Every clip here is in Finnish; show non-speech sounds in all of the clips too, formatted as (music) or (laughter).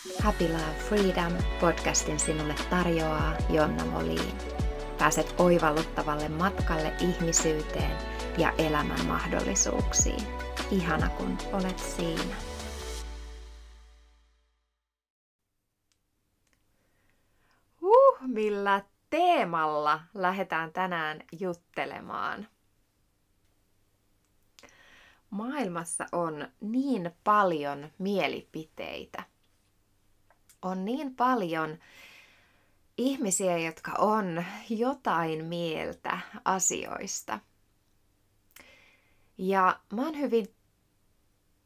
Happy Love Freedom podcastin sinulle tarjoaa Jonna Moliin. Pääset oivalluttavalle matkalle ihmisyyteen ja elämän mahdollisuuksiin. Ihana kun olet siinä. Huh, millä teemalla lähdetään tänään juttelemaan? Maailmassa on niin paljon mielipiteitä. On niin paljon ihmisiä, jotka on jotain mieltä asioista. Ja mä oon hyvin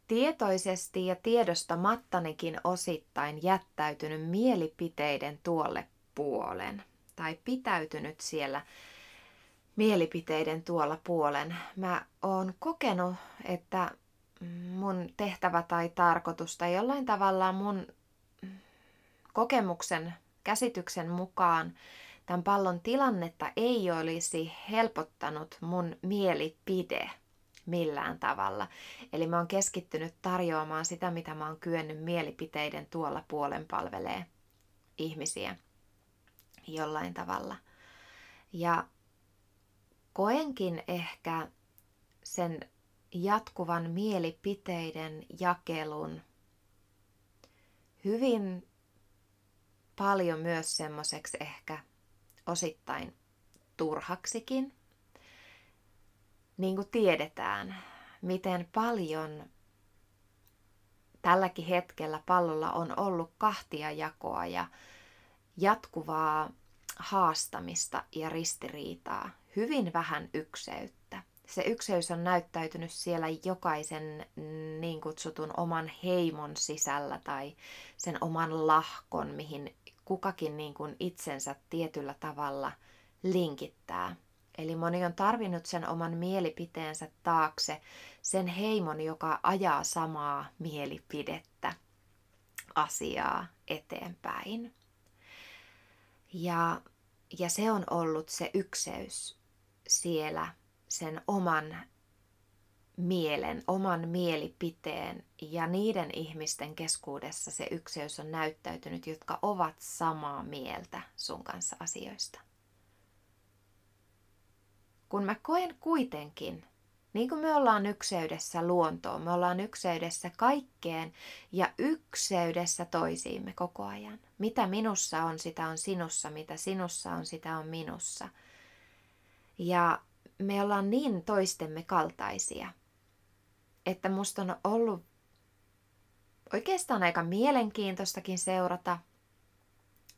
tietoisesti ja tiedostamattanikin osittain jättäytynyt mielipiteiden tuolle puolen tai pitäytynyt siellä mielipiteiden tuolla puolen. Mä oon kokenut, että mun tehtävä tai tarkoitus tai jollain tavalla mun kokemuksen, käsityksen mukaan tämän pallon tilannetta ei olisi helpottanut mun mielipide millään tavalla. Eli mä oon keskittynyt tarjoamaan sitä, mitä mä oon kyennyt mielipiteiden tuolla puolen palvelee ihmisiä jollain tavalla. Ja koenkin ehkä sen jatkuvan mielipiteiden jakelun hyvin paljon myös semmoiseksi ehkä osittain turhaksikin. Niin kuin tiedetään, miten paljon tälläkin hetkellä pallolla on ollut kahtia jakoa ja jatkuvaa haastamista ja ristiriitaa, hyvin vähän ykseyttä. Se ykseys on näyttäytynyt siellä jokaisen niin kutsutun oman heimon sisällä tai sen oman lahkon, mihin kukakin niin kuin itsensä tietyllä tavalla linkittää. Eli moni on tarvinnut sen oman mielipiteensä taakse, sen heimon, joka ajaa samaa mielipidettä, asiaa eteenpäin. Ja, ja se on ollut se ykseys siellä sen oman mielen, oman mielipiteen ja niiden ihmisten keskuudessa se ykseys on näyttäytynyt, jotka ovat samaa mieltä sun kanssa asioista. Kun mä koen kuitenkin, niin kuin me ollaan ykseydessä luontoon, me ollaan ykseydessä kaikkeen ja ykseydessä toisiimme koko ajan. Mitä minussa on, sitä on sinussa, mitä sinussa on, sitä on minussa. Ja me ollaan niin toistemme kaltaisia – että musta on ollut oikeastaan aika mielenkiintoistakin seurata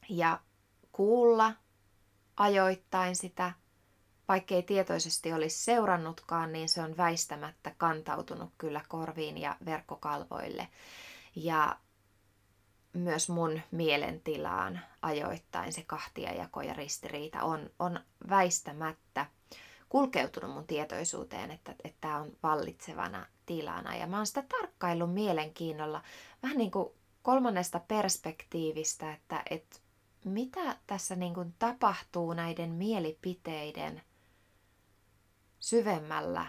ja kuulla ajoittain sitä, vaikkei tietoisesti olisi seurannutkaan, niin se on väistämättä kantautunut kyllä korviin ja verkkokalvoille. Ja myös mun mielentilaan ajoittain se kahtiajako ja ristiriita on, on väistämättä kulkeutunut mun tietoisuuteen, että tämä on vallitsevana tilana. Ja mä oon sitä tarkkaillut mielenkiinnolla vähän niin kuin kolmannesta perspektiivistä, että, että mitä tässä niin kuin tapahtuu näiden mielipiteiden syvemmällä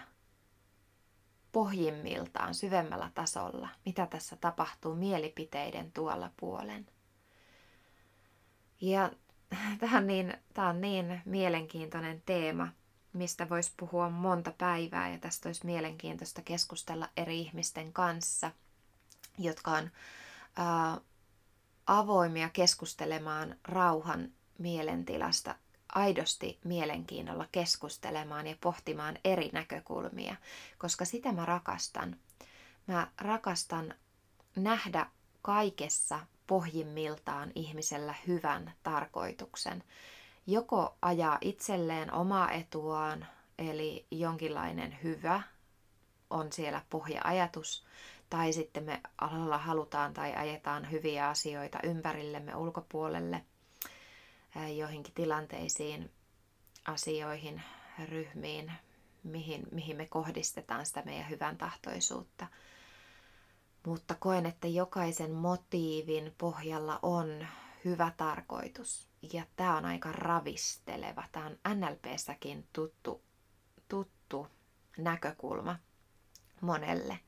pohjimmiltaan, syvemmällä tasolla. Mitä tässä tapahtuu mielipiteiden tuolla puolen. Ja tämä on niin, tämä on niin mielenkiintoinen teema, mistä voisi puhua monta päivää ja tästä olisi mielenkiintoista keskustella eri ihmisten kanssa, jotka on ää, avoimia keskustelemaan rauhan mielentilasta aidosti mielenkiinnolla keskustelemaan ja pohtimaan eri näkökulmia, koska sitä mä rakastan. Mä rakastan nähdä kaikessa pohjimmiltaan ihmisellä hyvän tarkoituksen joko ajaa itselleen omaa etuaan, eli jonkinlainen hyvä on siellä pohja-ajatus, tai sitten me alalla halutaan tai ajetaan hyviä asioita ympärillemme ulkopuolelle joihinkin tilanteisiin, asioihin, ryhmiin, mihin, mihin me kohdistetaan sitä meidän hyvän tahtoisuutta. Mutta koen, että jokaisen motiivin pohjalla on hyvä tarkoitus. Ja tämä on aika ravisteleva. Tämä on NLPssäkin tuttu, tuttu näkökulma monelle.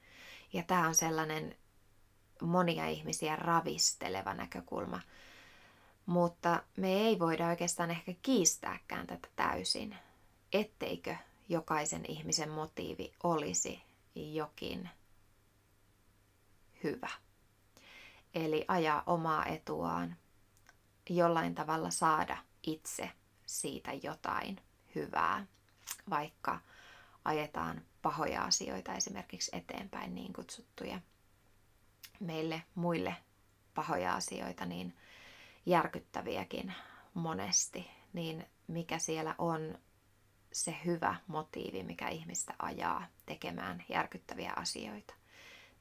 Ja tämä on sellainen monia ihmisiä ravisteleva näkökulma. Mutta me ei voida oikeastaan ehkä kiistääkään tätä täysin, etteikö jokaisen ihmisen motiivi olisi jokin hyvä. Eli ajaa omaa etuaan, jollain tavalla saada itse siitä jotain hyvää, vaikka ajetaan pahoja asioita esimerkiksi eteenpäin, niin kutsuttuja meille muille pahoja asioita, niin järkyttäviäkin monesti, niin mikä siellä on se hyvä motiivi, mikä ihmistä ajaa tekemään järkyttäviä asioita.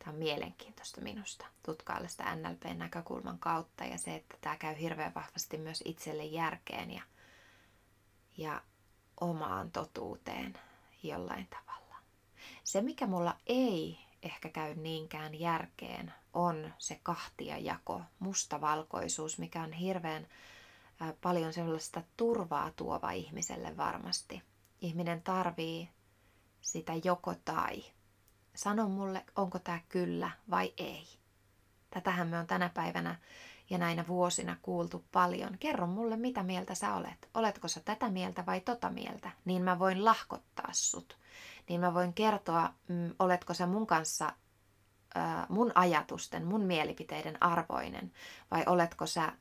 On mielenkiintoista minusta tutkailla sitä NLP-näkökulman kautta ja se, että tämä käy hirveän vahvasti myös itselle järkeen ja, ja omaan totuuteen jollain tavalla. Se, mikä mulla ei ehkä käy niinkään järkeen, on se kahtiajako, mustavalkoisuus, mikä on hirveän paljon sellaista turvaa tuova ihmiselle varmasti. Ihminen tarvii sitä joko tai. Sano mulle, onko tämä kyllä vai ei. Tätähän me on tänä päivänä ja näinä vuosina kuultu paljon. Kerro mulle, mitä mieltä sä olet. Oletko sä tätä mieltä vai tota mieltä? Niin mä voin lahkottaa sut. Niin mä voin kertoa, mm, oletko sä mun kanssa mun ajatusten, mun mielipiteiden arvoinen vai oletko sä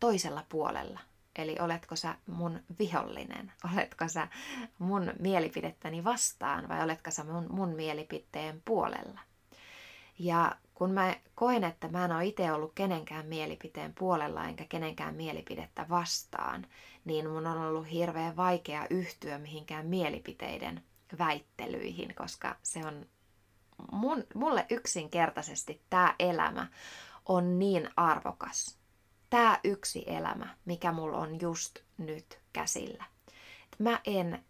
toisella puolella? Eli oletko sä mun vihollinen? (laughs) Oletko sä mun mielipidettäni vastaan vai oletko sä mun, mun mielipiteen puolella? Ja kun mä koen, että mä en ole itse ollut kenenkään mielipiteen puolella enkä kenenkään mielipidettä vastaan, niin mun on ollut hirveän vaikea yhtyä mihinkään mielipiteiden väittelyihin, koska se on mun, mulle yksinkertaisesti tämä elämä on niin arvokas. Tämä yksi elämä, mikä mulla on just nyt käsillä. Mä en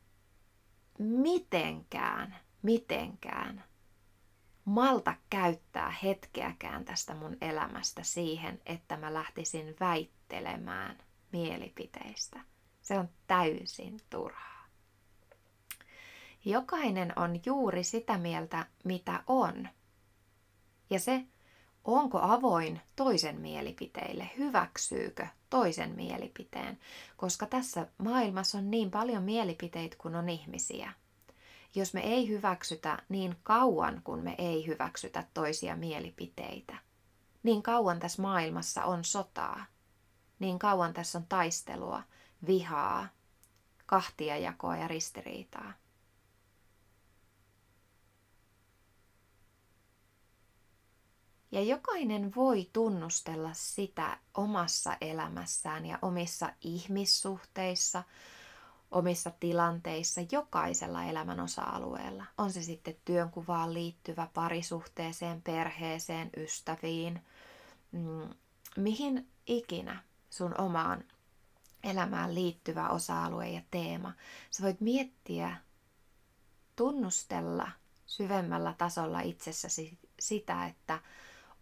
mitenkään, mitenkään malta käyttää hetkeäkään tästä mun elämästä siihen, että mä lähtisin väittelemään mielipiteistä. Se on täysin turhaa. Jokainen on juuri sitä mieltä, mitä on. Ja se, onko avoin toisen mielipiteille, hyväksyykö toisen mielipiteen, koska tässä maailmassa on niin paljon mielipiteitä kuin on ihmisiä – jos me ei hyväksytä niin kauan, kun me ei hyväksytä toisia mielipiteitä. Niin kauan tässä maailmassa on sotaa. Niin kauan tässä on taistelua, vihaa, kahtiajakoa ja ristiriitaa. Ja jokainen voi tunnustella sitä omassa elämässään ja omissa ihmissuhteissa, omissa tilanteissa jokaisella elämän osa-alueella. On se sitten työnkuvaan liittyvä parisuhteeseen, perheeseen, ystäviin, mm, mihin ikinä sun omaan elämään liittyvä osa-alue ja teema. Sä voit miettiä, tunnustella syvemmällä tasolla itsessäsi sitä, että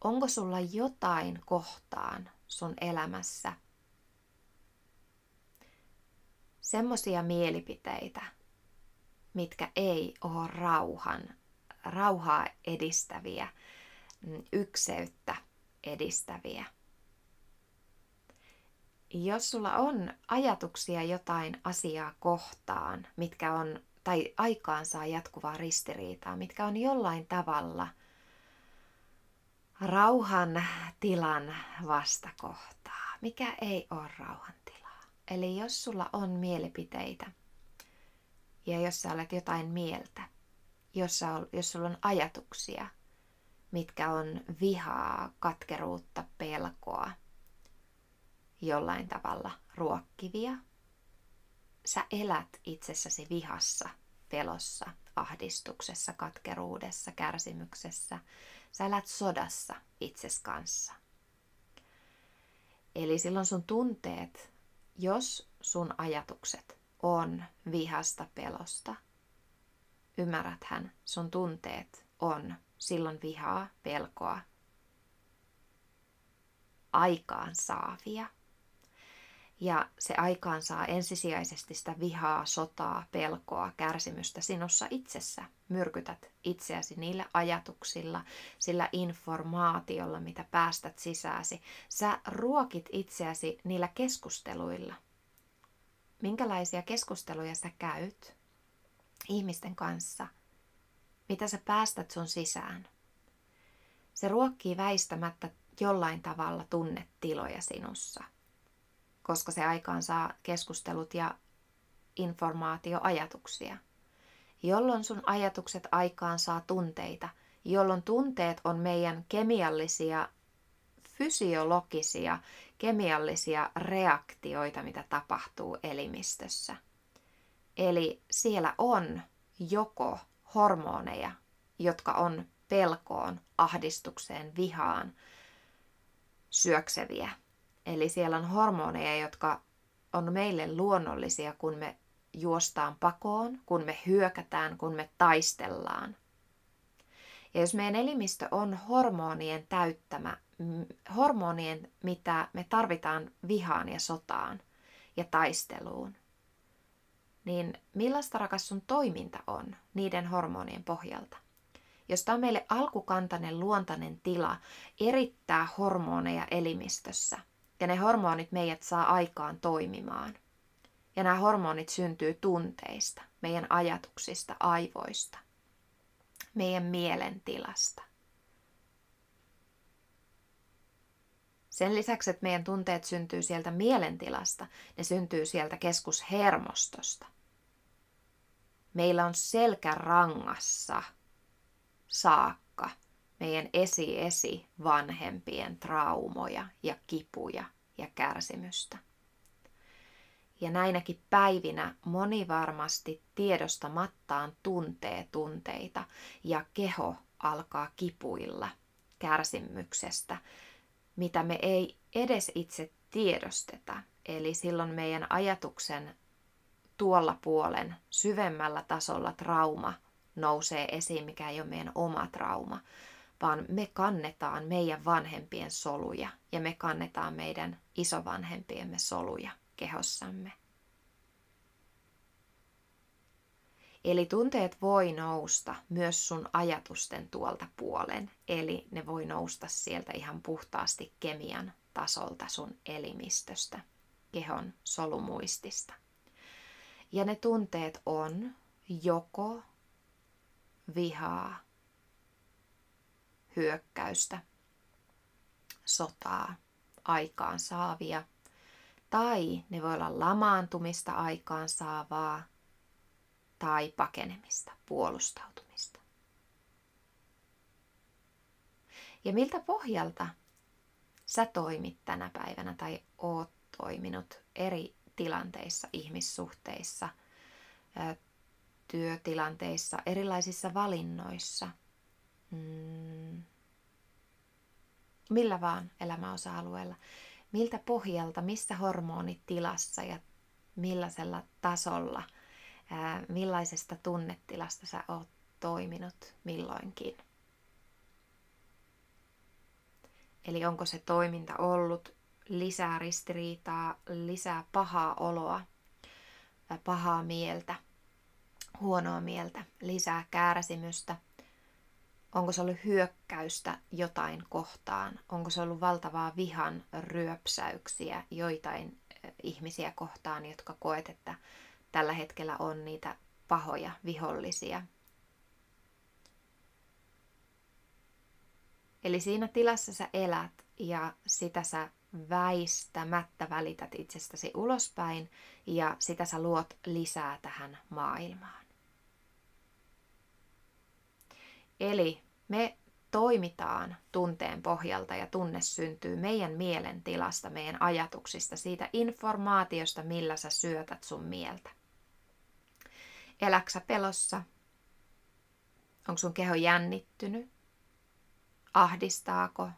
onko sulla jotain kohtaan sun elämässä – semmoisia mielipiteitä, mitkä ei ole rauhan, rauhaa edistäviä, mm, ykseyttä edistäviä. Jos sulla on ajatuksia jotain asiaa kohtaan, mitkä on, tai aikaan saa jatkuvaa ristiriitaa, mitkä on jollain tavalla rauhan tilan vastakohtaa, mikä ei ole rauhan Eli jos sulla on mielipiteitä ja jos sä olet jotain mieltä, jos, sä jos sulla on ajatuksia, mitkä on vihaa, katkeruutta, pelkoa, jollain tavalla ruokkivia, sä elät itsessäsi vihassa, pelossa, ahdistuksessa, katkeruudessa, kärsimyksessä. Sä elät sodassa itses kanssa. Eli silloin sun tunteet jos sun ajatukset on vihasta pelosta, ymmärräthän, sun tunteet on silloin vihaa, pelkoa, aikaan saavia. Ja se aikaan saa ensisijaisesti sitä vihaa, sotaa, pelkoa, kärsimystä sinussa itsessä. Myrkytät itseäsi niillä ajatuksilla, sillä informaatiolla, mitä päästät sisääsi. Sä ruokit itseäsi niillä keskusteluilla. Minkälaisia keskusteluja sä käyt ihmisten kanssa? Mitä sä päästät sun sisään? Se ruokkii väistämättä jollain tavalla tunnetiloja sinussa – koska se aikaan saa keskustelut ja informaatioajatuksia. Jolloin sun ajatukset aikaan saa tunteita, jolloin tunteet on meidän kemiallisia, fysiologisia, kemiallisia reaktioita, mitä tapahtuu elimistössä. Eli siellä on joko hormoneja, jotka on pelkoon, ahdistukseen, vihaan syökseviä Eli siellä on hormoneja, jotka on meille luonnollisia, kun me juostaan pakoon, kun me hyökätään, kun me taistellaan. Ja jos meidän elimistö on hormonien täyttämä, hormonien, mitä me tarvitaan vihaan ja sotaan ja taisteluun, niin millaista rakas sun toiminta on niiden hormonien pohjalta? Jos tämä on meille alkukantainen luontainen tila erittää hormoneja elimistössä – ja ne hormonit meidät saa aikaan toimimaan. Ja nämä hormonit syntyy tunteista, meidän ajatuksista, aivoista, meidän mielentilasta. Sen lisäksi, että meidän tunteet syntyy sieltä mielentilasta, ne syntyy sieltä keskushermostosta. Meillä on selkärangassa saakka meidän esi-esi vanhempien traumoja ja kipuja ja kärsimystä. Ja näinäkin päivinä moni varmasti tiedostamattaan tuntee tunteita ja keho alkaa kipuilla kärsimyksestä, mitä me ei edes itse tiedosteta. Eli silloin meidän ajatuksen tuolla puolen syvemmällä tasolla trauma nousee esiin, mikä ei ole meidän oma trauma, vaan me kannetaan meidän vanhempien soluja ja me kannetaan meidän isovanhempiemme soluja kehossamme. Eli tunteet voi nousta myös sun ajatusten tuolta puolen, eli ne voi nousta sieltä ihan puhtaasti kemian tasolta sun elimistöstä, kehon solumuistista. Ja ne tunteet on joko vihaa, hyökkäystä, sotaa aikaan saavia, tai ne voi olla lamaantumista aikaan saavaa tai pakenemista, puolustautumista. Ja miltä pohjalta sä toimit tänä päivänä tai oot toiminut eri tilanteissa, ihmissuhteissa, työtilanteissa, erilaisissa valinnoissa – mm, millä vaan elämäosa-alueella, miltä pohjalta, missä hormonitilassa ja millaisella tasolla, ää, millaisesta tunnetilasta sä oot toiminut milloinkin. Eli onko se toiminta ollut lisää ristiriitaa, lisää pahaa oloa, pahaa mieltä, huonoa mieltä, lisää kärsimystä – Onko se ollut hyökkäystä jotain kohtaan? Onko se ollut valtavaa vihan ryöpsäyksiä joitain ihmisiä kohtaan, jotka koet, että tällä hetkellä on niitä pahoja vihollisia? Eli siinä tilassa sä elät ja sitä sä väistämättä välität itsestäsi ulospäin ja sitä sä luot lisää tähän maailmaan. Eli me toimitaan tunteen pohjalta ja tunne syntyy meidän mielen tilasta, meidän ajatuksista, siitä informaatiosta, millä sä syötät sun mieltä. Eläksä pelossa? Onko sun keho jännittynyt? Ahdistaako?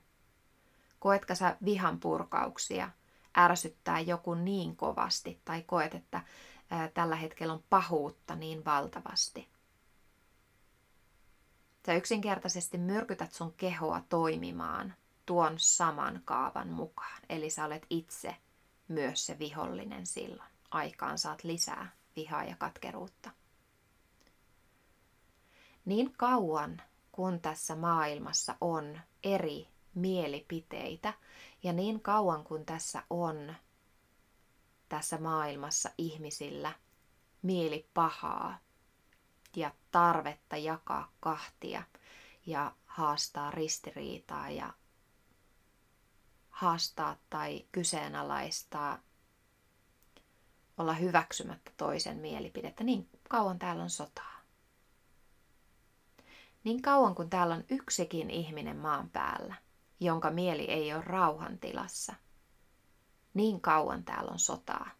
Koetko sä vihan purkauksia? Ärsyttää joku niin kovasti tai koet, että tällä hetkellä on pahuutta niin valtavasti? Sä yksinkertaisesti myrkytät sun kehoa toimimaan tuon saman kaavan mukaan. Eli sä olet itse myös se vihollinen silloin. Aikaan saat lisää vihaa ja katkeruutta. Niin kauan kun tässä maailmassa on eri mielipiteitä ja niin kauan kun tässä on tässä maailmassa ihmisillä mieli pahaa tarvetta jakaa kahtia ja haastaa ristiriitaa ja haastaa tai kyseenalaistaa, olla hyväksymättä toisen mielipidettä, niin kauan täällä on sotaa. Niin kauan kuin täällä on yksikin ihminen maan päällä, jonka mieli ei ole rauhan tilassa, niin kauan täällä on sotaa,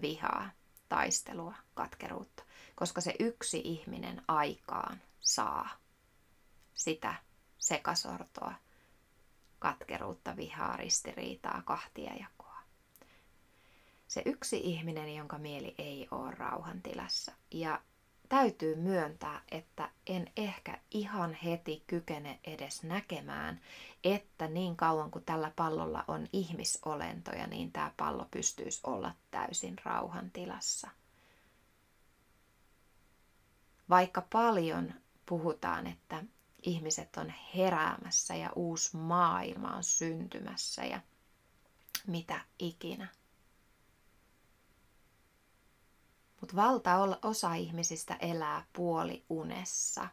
vihaa, taistelua, katkeruutta, koska se yksi ihminen aikaan saa sitä sekasortoa, katkeruutta, vihaa, ristiriitaa, kahtia jakoa. Se yksi ihminen, jonka mieli ei ole rauhan tilassa. Ja täytyy myöntää, että en ehkä ihan heti kykene edes näkemään, että niin kauan kuin tällä pallolla on ihmisolentoja, niin tämä pallo pystyisi olla täysin rauhan tilassa. Vaikka paljon puhutaan, että ihmiset on heräämässä ja uusi maailma on syntymässä ja mitä ikinä. Mutta valtaosa ihmisistä elää puoliunessa.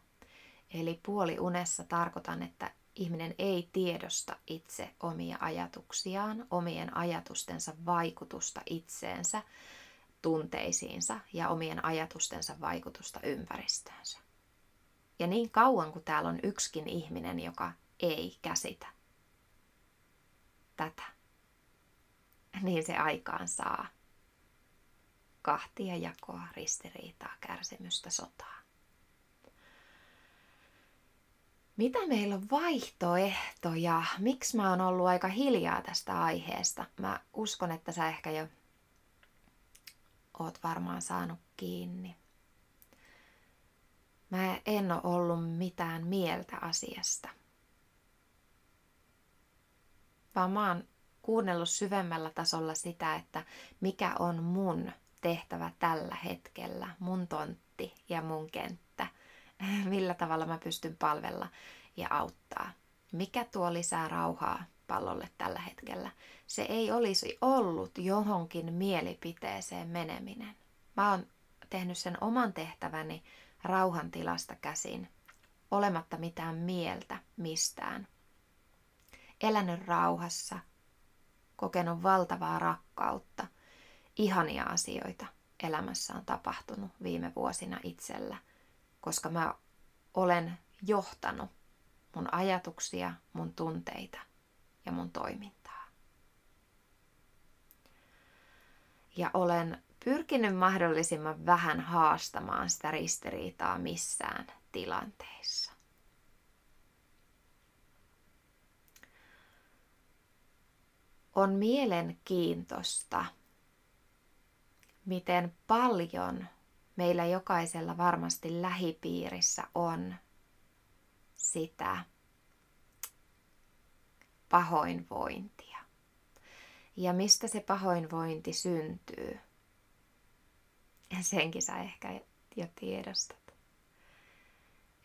Eli puoliunessa tarkoitan, että ihminen ei tiedosta itse omia ajatuksiaan, omien ajatustensa vaikutusta itseensä, tunteisiinsa ja omien ajatustensa vaikutusta ympäristöönsä. Ja niin kauan kuin täällä on yksikin ihminen, joka ei käsitä tätä, niin se aikaan saa kahtia jakoa, ristiriitaa, kärsimystä, sotaa. Mitä meillä on vaihtoehtoja? Miksi mä oon ollut aika hiljaa tästä aiheesta? Mä uskon, että sä ehkä jo oot varmaan saanut kiinni. Mä en ole ollut mitään mieltä asiasta. Vaan mä oon kuunnellut syvemmällä tasolla sitä, että mikä on mun tehtävä tällä hetkellä, mun tontti ja mun kenttä. (laughs) Millä tavalla mä pystyn palvella ja auttaa. Mikä tuo lisää rauhaa pallolle tällä hetkellä? Se ei olisi ollut johonkin mielipiteeseen meneminen. Mä oon tehnyt sen oman tehtäväni rauhantilasta käsin, olematta mitään mieltä mistään. Elänyt rauhassa, kokenut valtavaa rakkautta, ihania asioita elämässä on tapahtunut viime vuosina itsellä, koska mä olen johtanut mun ajatuksia, mun tunteita ja mun toimintaa. Ja olen pyrkinyt mahdollisimman vähän haastamaan sitä ristiriitaa missään tilanteissa. On mielenkiintoista, miten paljon meillä jokaisella varmasti lähipiirissä on sitä pahoinvointia. Ja mistä se pahoinvointi syntyy? senkin sä ehkä jo tiedostat.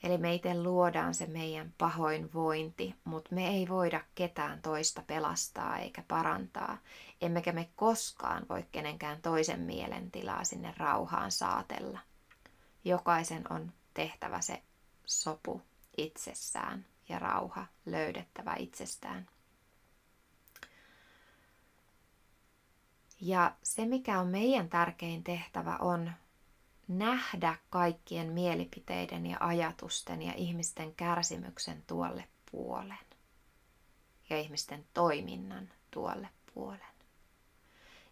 Eli me itse luodaan se meidän pahoinvointi, mutta me ei voida ketään toista pelastaa eikä parantaa. Emmekä me koskaan voi kenenkään toisen mielentilaa sinne rauhaan saatella. Jokaisen on tehtävä se sopu itsessään ja rauha löydettävä itsestään. Ja se, mikä on meidän tärkein tehtävä, on nähdä kaikkien mielipiteiden ja ajatusten ja ihmisten kärsimyksen tuolle puolen. Ja ihmisten toiminnan tuolle puolen.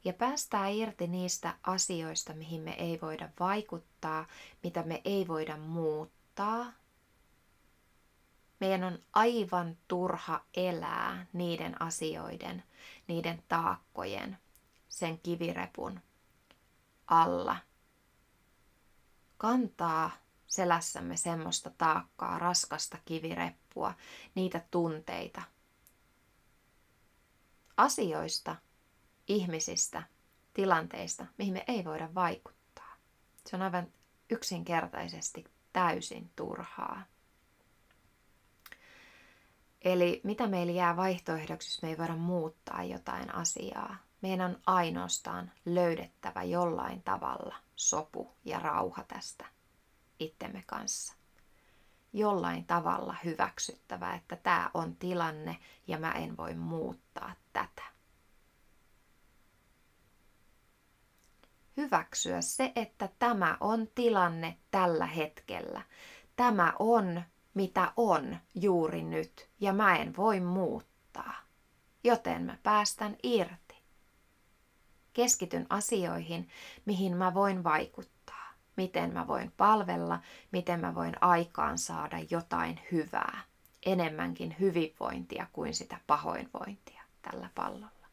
Ja päästää irti niistä asioista, mihin me ei voida vaikuttaa, mitä me ei voida muuttaa. Meidän on aivan turha elää niiden asioiden, niiden taakkojen, sen kivirepun alla. Kantaa selässämme semmoista taakkaa, raskasta kivireppua, niitä tunteita. Asioista, ihmisistä, tilanteista, mihin me ei voida vaikuttaa. Se on aivan yksinkertaisesti täysin turhaa. Eli mitä meillä jää vaihtoehdoksi, jos me ei voida muuttaa jotain asiaa? Meidän on ainoastaan löydettävä jollain tavalla sopu ja rauha tästä itsemme kanssa. Jollain tavalla hyväksyttävä, että tämä on tilanne ja mä en voi muuttaa tätä. Hyväksyä se, että tämä on tilanne tällä hetkellä. Tämä on mitä on juuri nyt ja mä en voi muuttaa. Joten mä päästän irti. Keskityn asioihin, mihin mä voin vaikuttaa. Miten mä voin palvella, miten mä voin aikaan saada jotain hyvää. Enemmänkin hyvinvointia kuin sitä pahoinvointia tällä pallolla.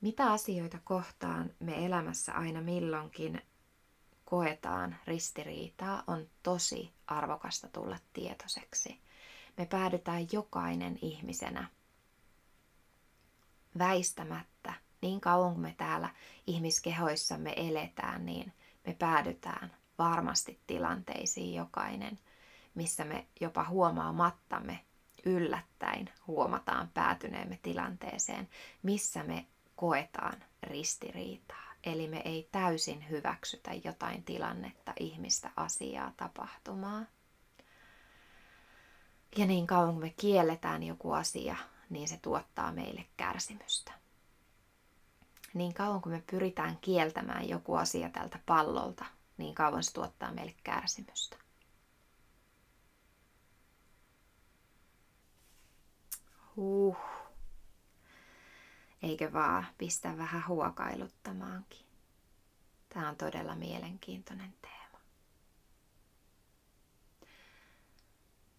Mitä asioita kohtaan me elämässä aina milloinkin koetaan ristiriitaa, on tosi arvokasta tulla tietoiseksi. Me päädytään jokainen ihmisenä väistämättä, niin kauan kuin me täällä ihmiskehoissamme eletään, niin me päädytään varmasti tilanteisiin jokainen, missä me jopa huomaamattamme yllättäen huomataan päätyneemme tilanteeseen, missä me koetaan ristiriitaa. Eli me ei täysin hyväksytä jotain tilannetta, ihmistä, asiaa, tapahtumaa. Ja niin kauan kun me kielletään joku asia, niin se tuottaa meille kärsimystä. Niin kauan kun me pyritään kieltämään joku asia tältä pallolta, niin kauan se tuottaa meille kärsimystä. Huh. Eikö vaan pistä vähän huokailuttamaankin. Tämä on todella mielenkiintoinen teema.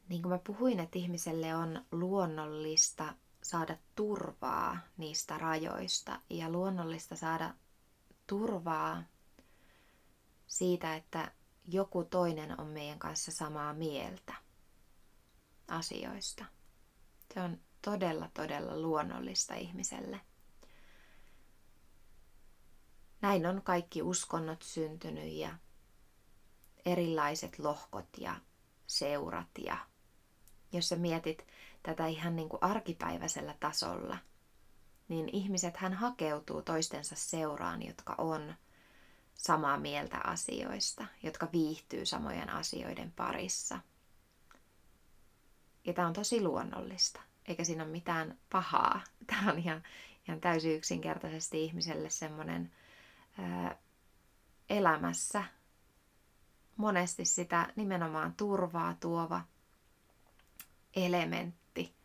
Niin kuin mä puhuin, että ihmiselle on luonnollista saada turvaa niistä rajoista ja luonnollista saada turvaa siitä, että joku toinen on meidän kanssa samaa mieltä asioista. Se on todella, todella luonnollista ihmiselle – näin on kaikki uskonnot syntynyt ja erilaiset lohkot ja seurat. Ja jos sä mietit tätä ihan niin kuin arkipäiväisellä tasolla, niin ihmiset hän hakeutuu toistensa seuraan, jotka on samaa mieltä asioista, jotka viihtyy samojen asioiden parissa. Ja tämä on tosi luonnollista, eikä siinä ole mitään pahaa. (laughs) Tämä on ihan, ihan täysin yksinkertaisesti ihmiselle semmoinen elämässä monesti sitä nimenomaan turvaa tuova elementti.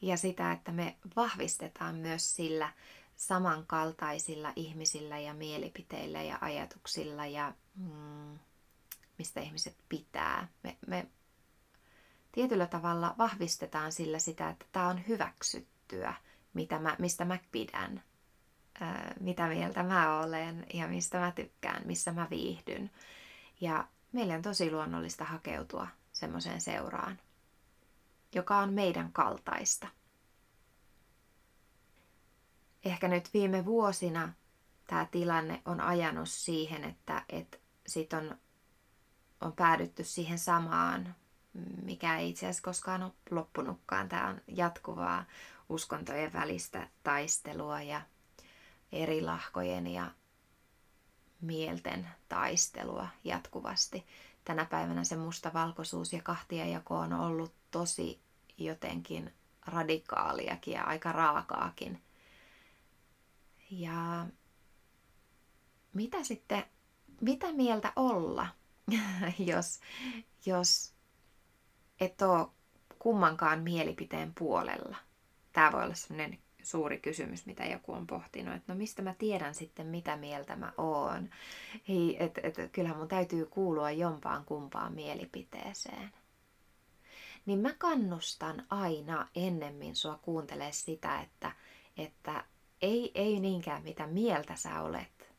Ja sitä, että me vahvistetaan myös sillä samankaltaisilla ihmisillä ja mielipiteillä ja ajatuksilla ja mm, mistä ihmiset pitää. Me, me tietyllä tavalla vahvistetaan sillä sitä, että tämä on hyväksyttyä, mitä mä, mistä mä pidän mitä mieltä mä olen ja mistä mä tykkään, missä mä viihdyn. Ja meille on tosi luonnollista hakeutua semmoiseen seuraan, joka on meidän kaltaista. Ehkä nyt viime vuosina tämä tilanne on ajanut siihen, että, että sit on, on päädytty siihen samaan, mikä ei itse asiassa koskaan ole loppunutkaan. Tämä on jatkuvaa uskontojen välistä taistelua ja eri lahkojen ja mielten taistelua jatkuvasti. Tänä päivänä se mustavalkoisuus ja kahtiajako on ollut tosi jotenkin radikaaliakin ja aika raakaakin. Ja mitä sitten, mitä mieltä olla, (laughs) jos, jos et ole kummankaan mielipiteen puolella? Tämä voi olla sellainen suuri kysymys, mitä joku on pohtinut, että no mistä mä tiedän sitten, mitä mieltä mä oon. Että et, kyllähän mun täytyy kuulua jompaan kumpaan mielipiteeseen. Niin mä kannustan aina ennemmin sua kuuntelee sitä, että, että ei, ei niinkään mitä mieltä sä olet,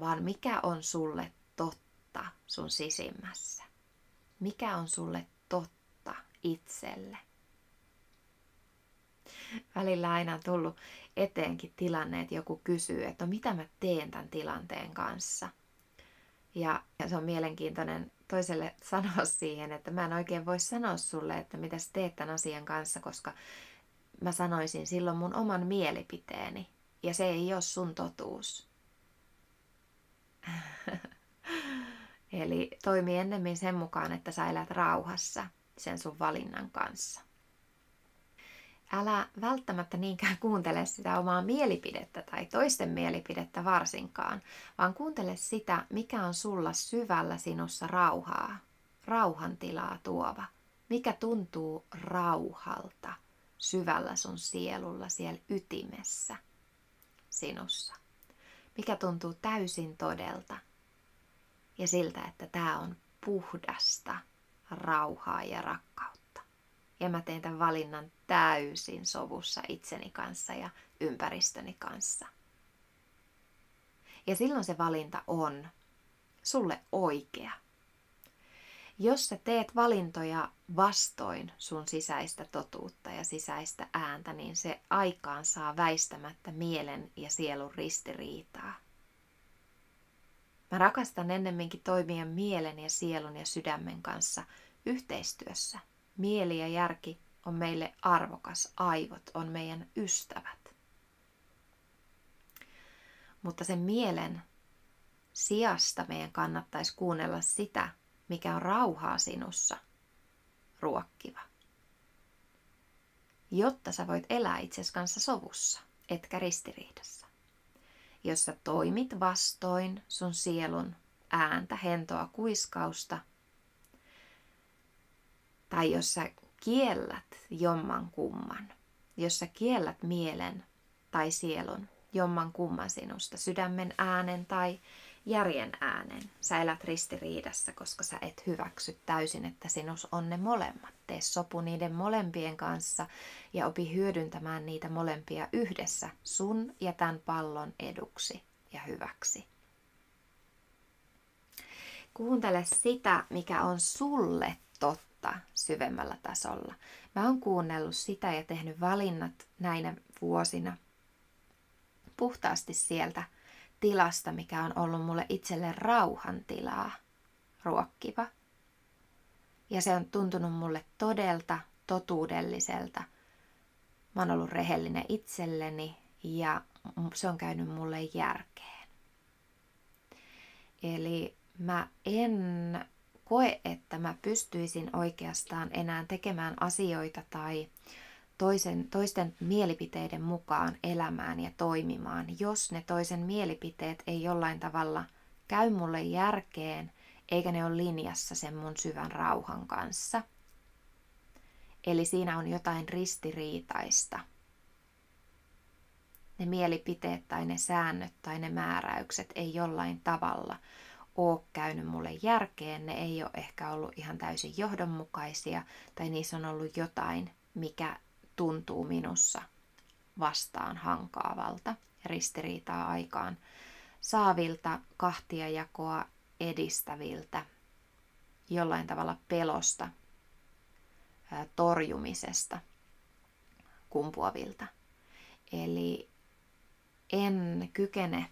vaan mikä on sulle totta sun sisimmässä. Mikä on sulle totta itselle. Välillä aina on tullut eteenkin tilanne, että joku kysyy, että no mitä mä teen tämän tilanteen kanssa. Ja, se on mielenkiintoinen toiselle (laughs) sanoa siihen, että mä en oikein voi sanoa sulle, että mitä sä teet tämän asian kanssa, koska mä sanoisin silloin mun oman mielipiteeni. Ja se ei ole sun totuus. (laughs) Eli toimi ennemmin sen mukaan, että sä elät rauhassa sen sun valinnan kanssa. Älä välttämättä niinkään (laughs) kuuntele sitä omaa mielipidettä tai toisten mielipidettä varsinkaan, vaan kuuntele sitä, mikä on sulla syvällä sinussa rauhaa, rauhantilaa tuova, mikä tuntuu rauhalta syvällä sun sielulla siellä ytimessä sinussa, mikä tuntuu täysin todelta ja siltä, että tämä on puhdasta rauhaa ja rakkautta. Ja mä teen tämän valinnan täysin sovussa itseni kanssa ja ympäristöni kanssa. Ja silloin se valinta on sulle oikea. Jos sä teet valintoja vastoin sun sisäistä totuutta ja sisäistä ääntä, niin se aikaan saa väistämättä mielen ja sielun ristiriitaa. Mä rakastan ennemminkin toimia mielen ja sielun ja sydämen kanssa yhteistyössä. Mieli ja järki on meille arvokas, aivot on meidän ystävät. Mutta sen mielen sijasta meidän kannattaisi kuunnella sitä, mikä on rauhaa sinussa ruokkiva. Jotta sä voit elää itsesi kanssa sovussa, etkä ristiriidassa. Jos sä toimit vastoin sun sielun ääntä, hentoa, kuiskausta, tai jos sä kiellät jomman kumman, jos sä kiellät mielen tai sielun jomman kumman sinusta, sydämen äänen tai järjen äänen, sä elät ristiriidassa, koska sä et hyväksy täysin, että sinus on ne molemmat. Tee sopu niiden molempien kanssa ja opi hyödyntämään niitä molempia yhdessä sun ja tämän pallon eduksi ja hyväksi. Kuuntele sitä, mikä on sulle totta totta syvemmällä tasolla. Mä oon kuunnellut sitä ja tehnyt valinnat näinä vuosina puhtaasti sieltä tilasta, mikä on ollut mulle itselle rauhan tilaa ruokkiva. Ja se on tuntunut mulle todelta, totuudelliselta. Mä oon ollut rehellinen itselleni ja se on käynyt mulle järkeen. Eli mä en koe, että mä pystyisin oikeastaan enää tekemään asioita tai toisen, toisten mielipiteiden mukaan elämään ja toimimaan, jos ne toisen mielipiteet ei jollain tavalla käy mulle järkeen, eikä ne ole linjassa sen mun syvän rauhan kanssa. Eli siinä on jotain ristiriitaista. Ne mielipiteet tai ne säännöt tai ne määräykset ei jollain tavalla ole käynyt mulle järkeen, ne ei ole ehkä ollut ihan täysin johdonmukaisia tai niissä on ollut jotain, mikä tuntuu minussa vastaan hankaavalta, ristiriitaa aikaan saavilta, kahtiajakoa edistäviltä, jollain tavalla pelosta, torjumisesta kumpuavilta. Eli en kykene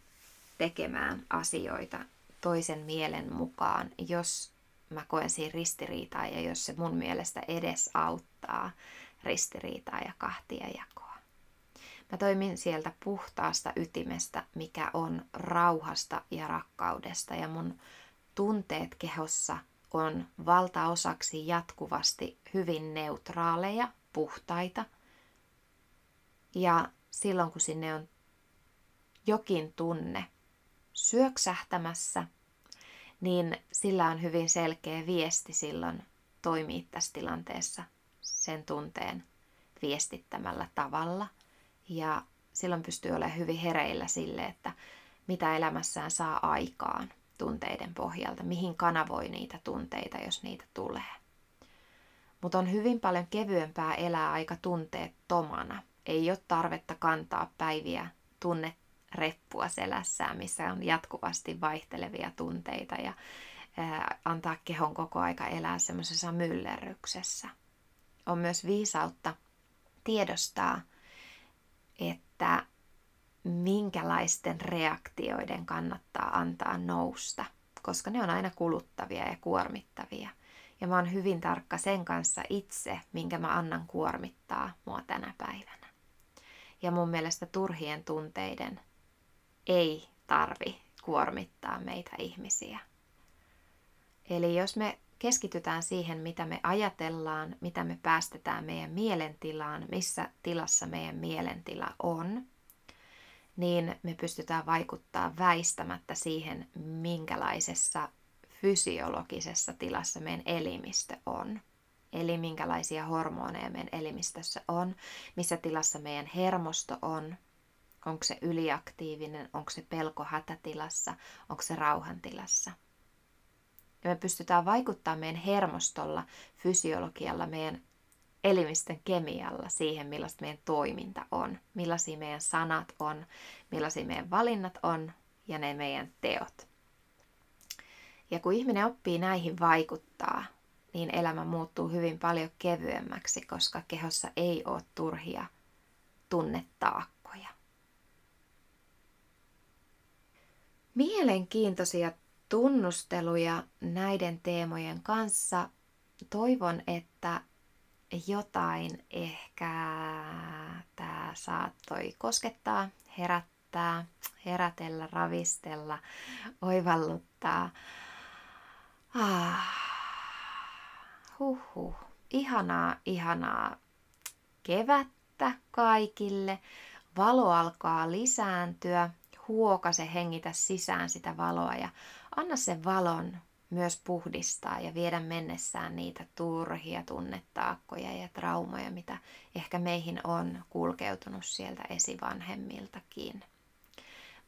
tekemään asioita toisen mielen mukaan, jos mä koen siinä ristiriitaa ja jos se mun mielestä edes auttaa ristiriitaa ja kahtia jakoa. Mä toimin sieltä puhtaasta ytimestä, mikä on rauhasta ja rakkaudesta ja mun tunteet kehossa on valtaosaksi jatkuvasti hyvin neutraaleja, puhtaita. Ja silloin kun sinne on jokin tunne syöksähtämässä, niin sillä on hyvin selkeä viesti silloin toimia tässä tilanteessa sen tunteen viestittämällä tavalla. Ja silloin pystyy olemaan hyvin hereillä sille, että mitä elämässään saa aikaan tunteiden pohjalta, mihin kanavoi niitä tunteita, jos niitä tulee. Mutta on hyvin paljon kevyempää elää aika tunteettomana. Ei ole tarvetta kantaa päiviä tunne reppua selässään, missä on jatkuvasti vaihtelevia tunteita ja antaa kehon koko aika elää semmoisessa myllerryksessä. on myös viisautta tiedostaa, että minkälaisten reaktioiden kannattaa antaa nousta, koska ne on aina kuluttavia ja kuormittavia. Ja mä oon hyvin tarkka sen kanssa itse, minkä mä annan kuormittaa mua tänä päivänä. Ja mun mielestä turhien tunteiden ei tarvi kuormittaa meitä ihmisiä. Eli jos me keskitytään siihen, mitä me ajatellaan, mitä me päästetään meidän mielentilaan, missä tilassa meidän mielentila on, niin me pystytään vaikuttaa väistämättä siihen, minkälaisessa fysiologisessa tilassa meidän elimistö on. Eli minkälaisia hormoneja meidän elimistössä on, missä tilassa meidän hermosto on, onko se yliaktiivinen, onko se pelko hätätilassa, onko se rauhantilassa. Ja me pystytään vaikuttamaan meidän hermostolla, fysiologialla, meidän elimistön kemialla siihen, millaista meidän toiminta on, millaisia meidän sanat on, millaisia meidän valinnat on ja ne meidän teot. Ja kun ihminen oppii näihin vaikuttaa, niin elämä muuttuu hyvin paljon kevyemmäksi, koska kehossa ei ole turhia tunnetaakkoja. Mielenkiintoisia tunnusteluja näiden teemojen kanssa. Toivon, että jotain ehkä tämä saattoi koskettaa, herättää, herätellä, ravistella, oivalluttaa. Ah. Huhhuh. Ihanaa, ihanaa kevättä kaikille. Valo alkaa lisääntyä. Huokase, hengitä sisään sitä valoa ja anna sen valon myös puhdistaa ja viedä mennessään niitä turhia tunnetaakkoja ja traumoja, mitä ehkä meihin on kulkeutunut sieltä esivanhemmiltakin.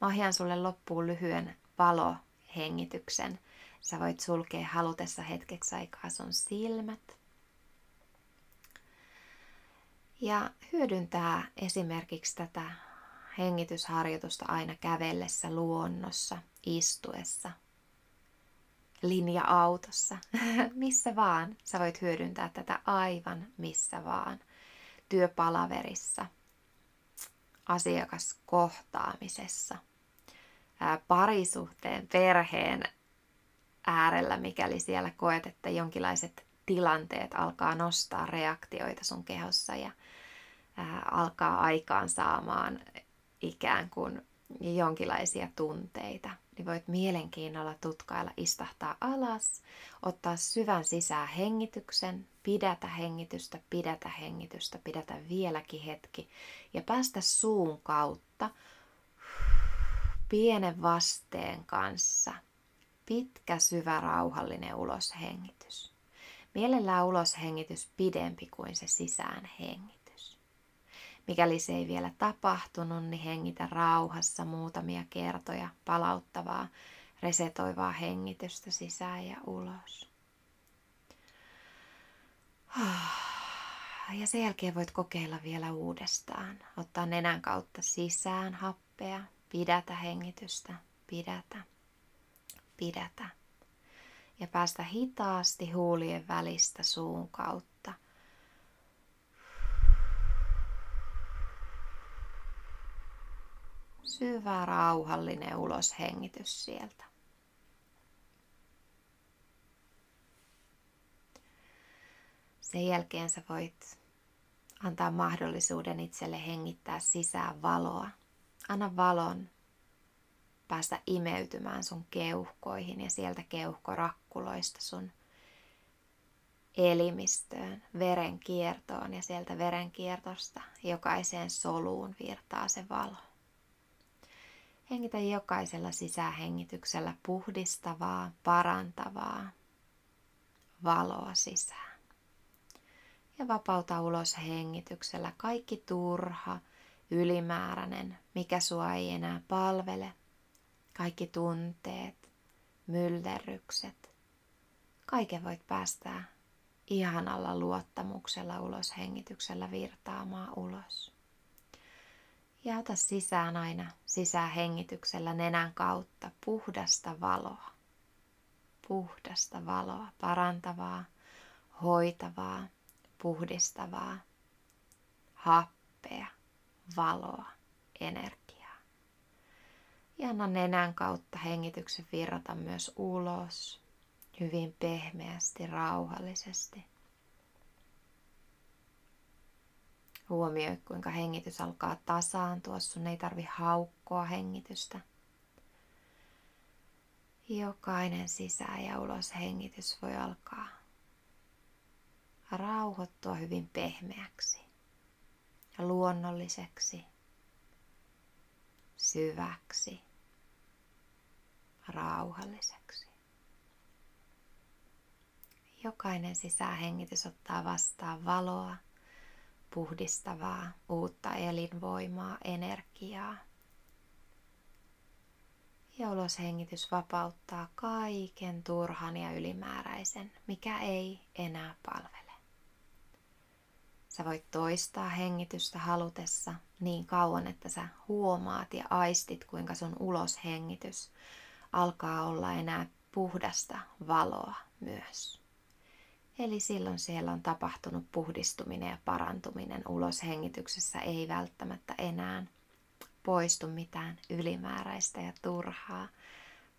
Mä ohjaan sulle loppuun lyhyen valohengityksen. Sä voit sulkea halutessa hetkeksi aikaa sun silmät. Ja hyödyntää esimerkiksi tätä hengitysharjoitusta aina kävellessä luonnossa, istuessa, linja-autossa, (laughs) missä vaan. Sä voit hyödyntää tätä aivan missä vaan. Työpalaverissa, asiakaskohtaamisessa, parisuhteen, perheen äärellä, mikäli siellä koet, että jonkinlaiset tilanteet alkaa nostaa reaktioita sun kehossa ja alkaa aikaan saamaan ikään kuin jonkinlaisia tunteita, niin voit mielenkiinnolla tutkailla, istahtaa alas, ottaa syvän sisään hengityksen, pidätä hengitystä, pidätä hengitystä, pidätä vieläkin hetki ja päästä suun kautta pienen vasteen kanssa. Pitkä, syvä, rauhallinen uloshengitys. Mielellään uloshengitys pidempi kuin se sisään hengitys. Mikäli se ei vielä tapahtunut, niin hengitä rauhassa muutamia kertoja palauttavaa, resetoivaa hengitystä sisään ja ulos. Ja sen jälkeen voit kokeilla vielä uudestaan. Ottaa nenän kautta sisään happea, pidätä hengitystä, pidätä, pidätä. Ja päästä hitaasti huulien välistä suun kautta – syvä rauhallinen uloshengitys sieltä. Sen jälkeen sä voit antaa mahdollisuuden itselle hengittää sisään valoa. Anna valon päästä imeytymään sun keuhkoihin ja sieltä keuhkorakkuloista sun elimistöön, verenkiertoon ja sieltä verenkiertosta jokaiseen soluun virtaa se valo. Hengitä jokaisella sisähengityksellä puhdistavaa, parantavaa valoa sisään. Ja vapauta ulos hengityksellä kaikki turha, ylimääräinen, mikä sua ei enää palvele. Kaikki tunteet, myllerrykset. Kaiken voit päästää ihanalla luottamuksella ulos hengityksellä virtaamaan ulos. Ja ota sisään aina sisähengityksellä nenän kautta puhdasta valoa. Puhdasta valoa, parantavaa, hoitavaa, puhdistavaa, happea, valoa, energiaa. Ja anna nenän kautta hengityksen virrata myös ulos, hyvin pehmeästi, rauhallisesti. Huomioi, kuinka hengitys alkaa tasaantua. Sun ei tarvi haukkoa hengitystä. Jokainen sisään ja ulos hengitys voi alkaa rauhoittua hyvin pehmeäksi ja luonnolliseksi, syväksi, rauhalliseksi. Jokainen sisähengitys ottaa vastaan valoa, puhdistavaa, uutta elinvoimaa, energiaa. Ja uloshengitys vapauttaa kaiken turhan ja ylimääräisen, mikä ei enää palvele. Sä voit toistaa hengitystä halutessa niin kauan, että sä huomaat ja aistit, kuinka sun uloshengitys alkaa olla enää puhdasta valoa myös. Eli silloin siellä on tapahtunut puhdistuminen ja parantuminen uloshengityksessä ei välttämättä enää poistu mitään ylimääräistä ja turhaa,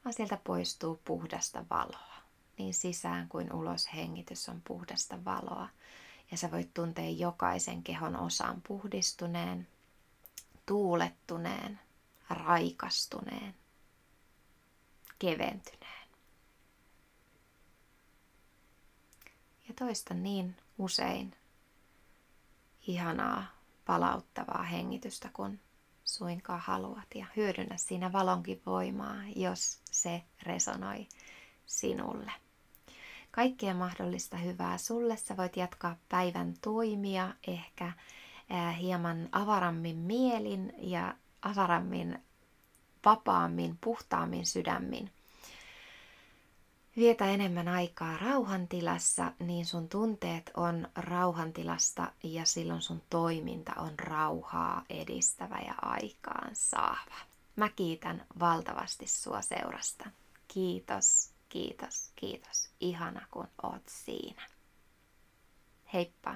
vaan sieltä poistuu puhdasta valoa. Niin sisään kuin ulos hengitys on puhdasta valoa. Ja sä voit tuntea jokaisen kehon osan puhdistuneen, tuulettuneen, raikastuneen, keventyneen. Ja toista niin usein ihanaa palauttavaa hengitystä, kun suinkaan haluat. Ja hyödynnä siinä valonkin voimaa, jos se resonoi sinulle. Kaikkea mahdollista hyvää sulle. Sä voit jatkaa päivän toimia ehkä hieman avarammin mielin ja avarammin, vapaammin, puhtaammin sydämin. Vietä enemmän aikaa rauhantilassa, niin sun tunteet on rauhantilasta ja silloin sun toiminta on rauhaa edistävä ja aikaan saava. Mä kiitän valtavasti sua seurasta. Kiitos, kiitos, kiitos. Ihana kun oot siinä. Heippa!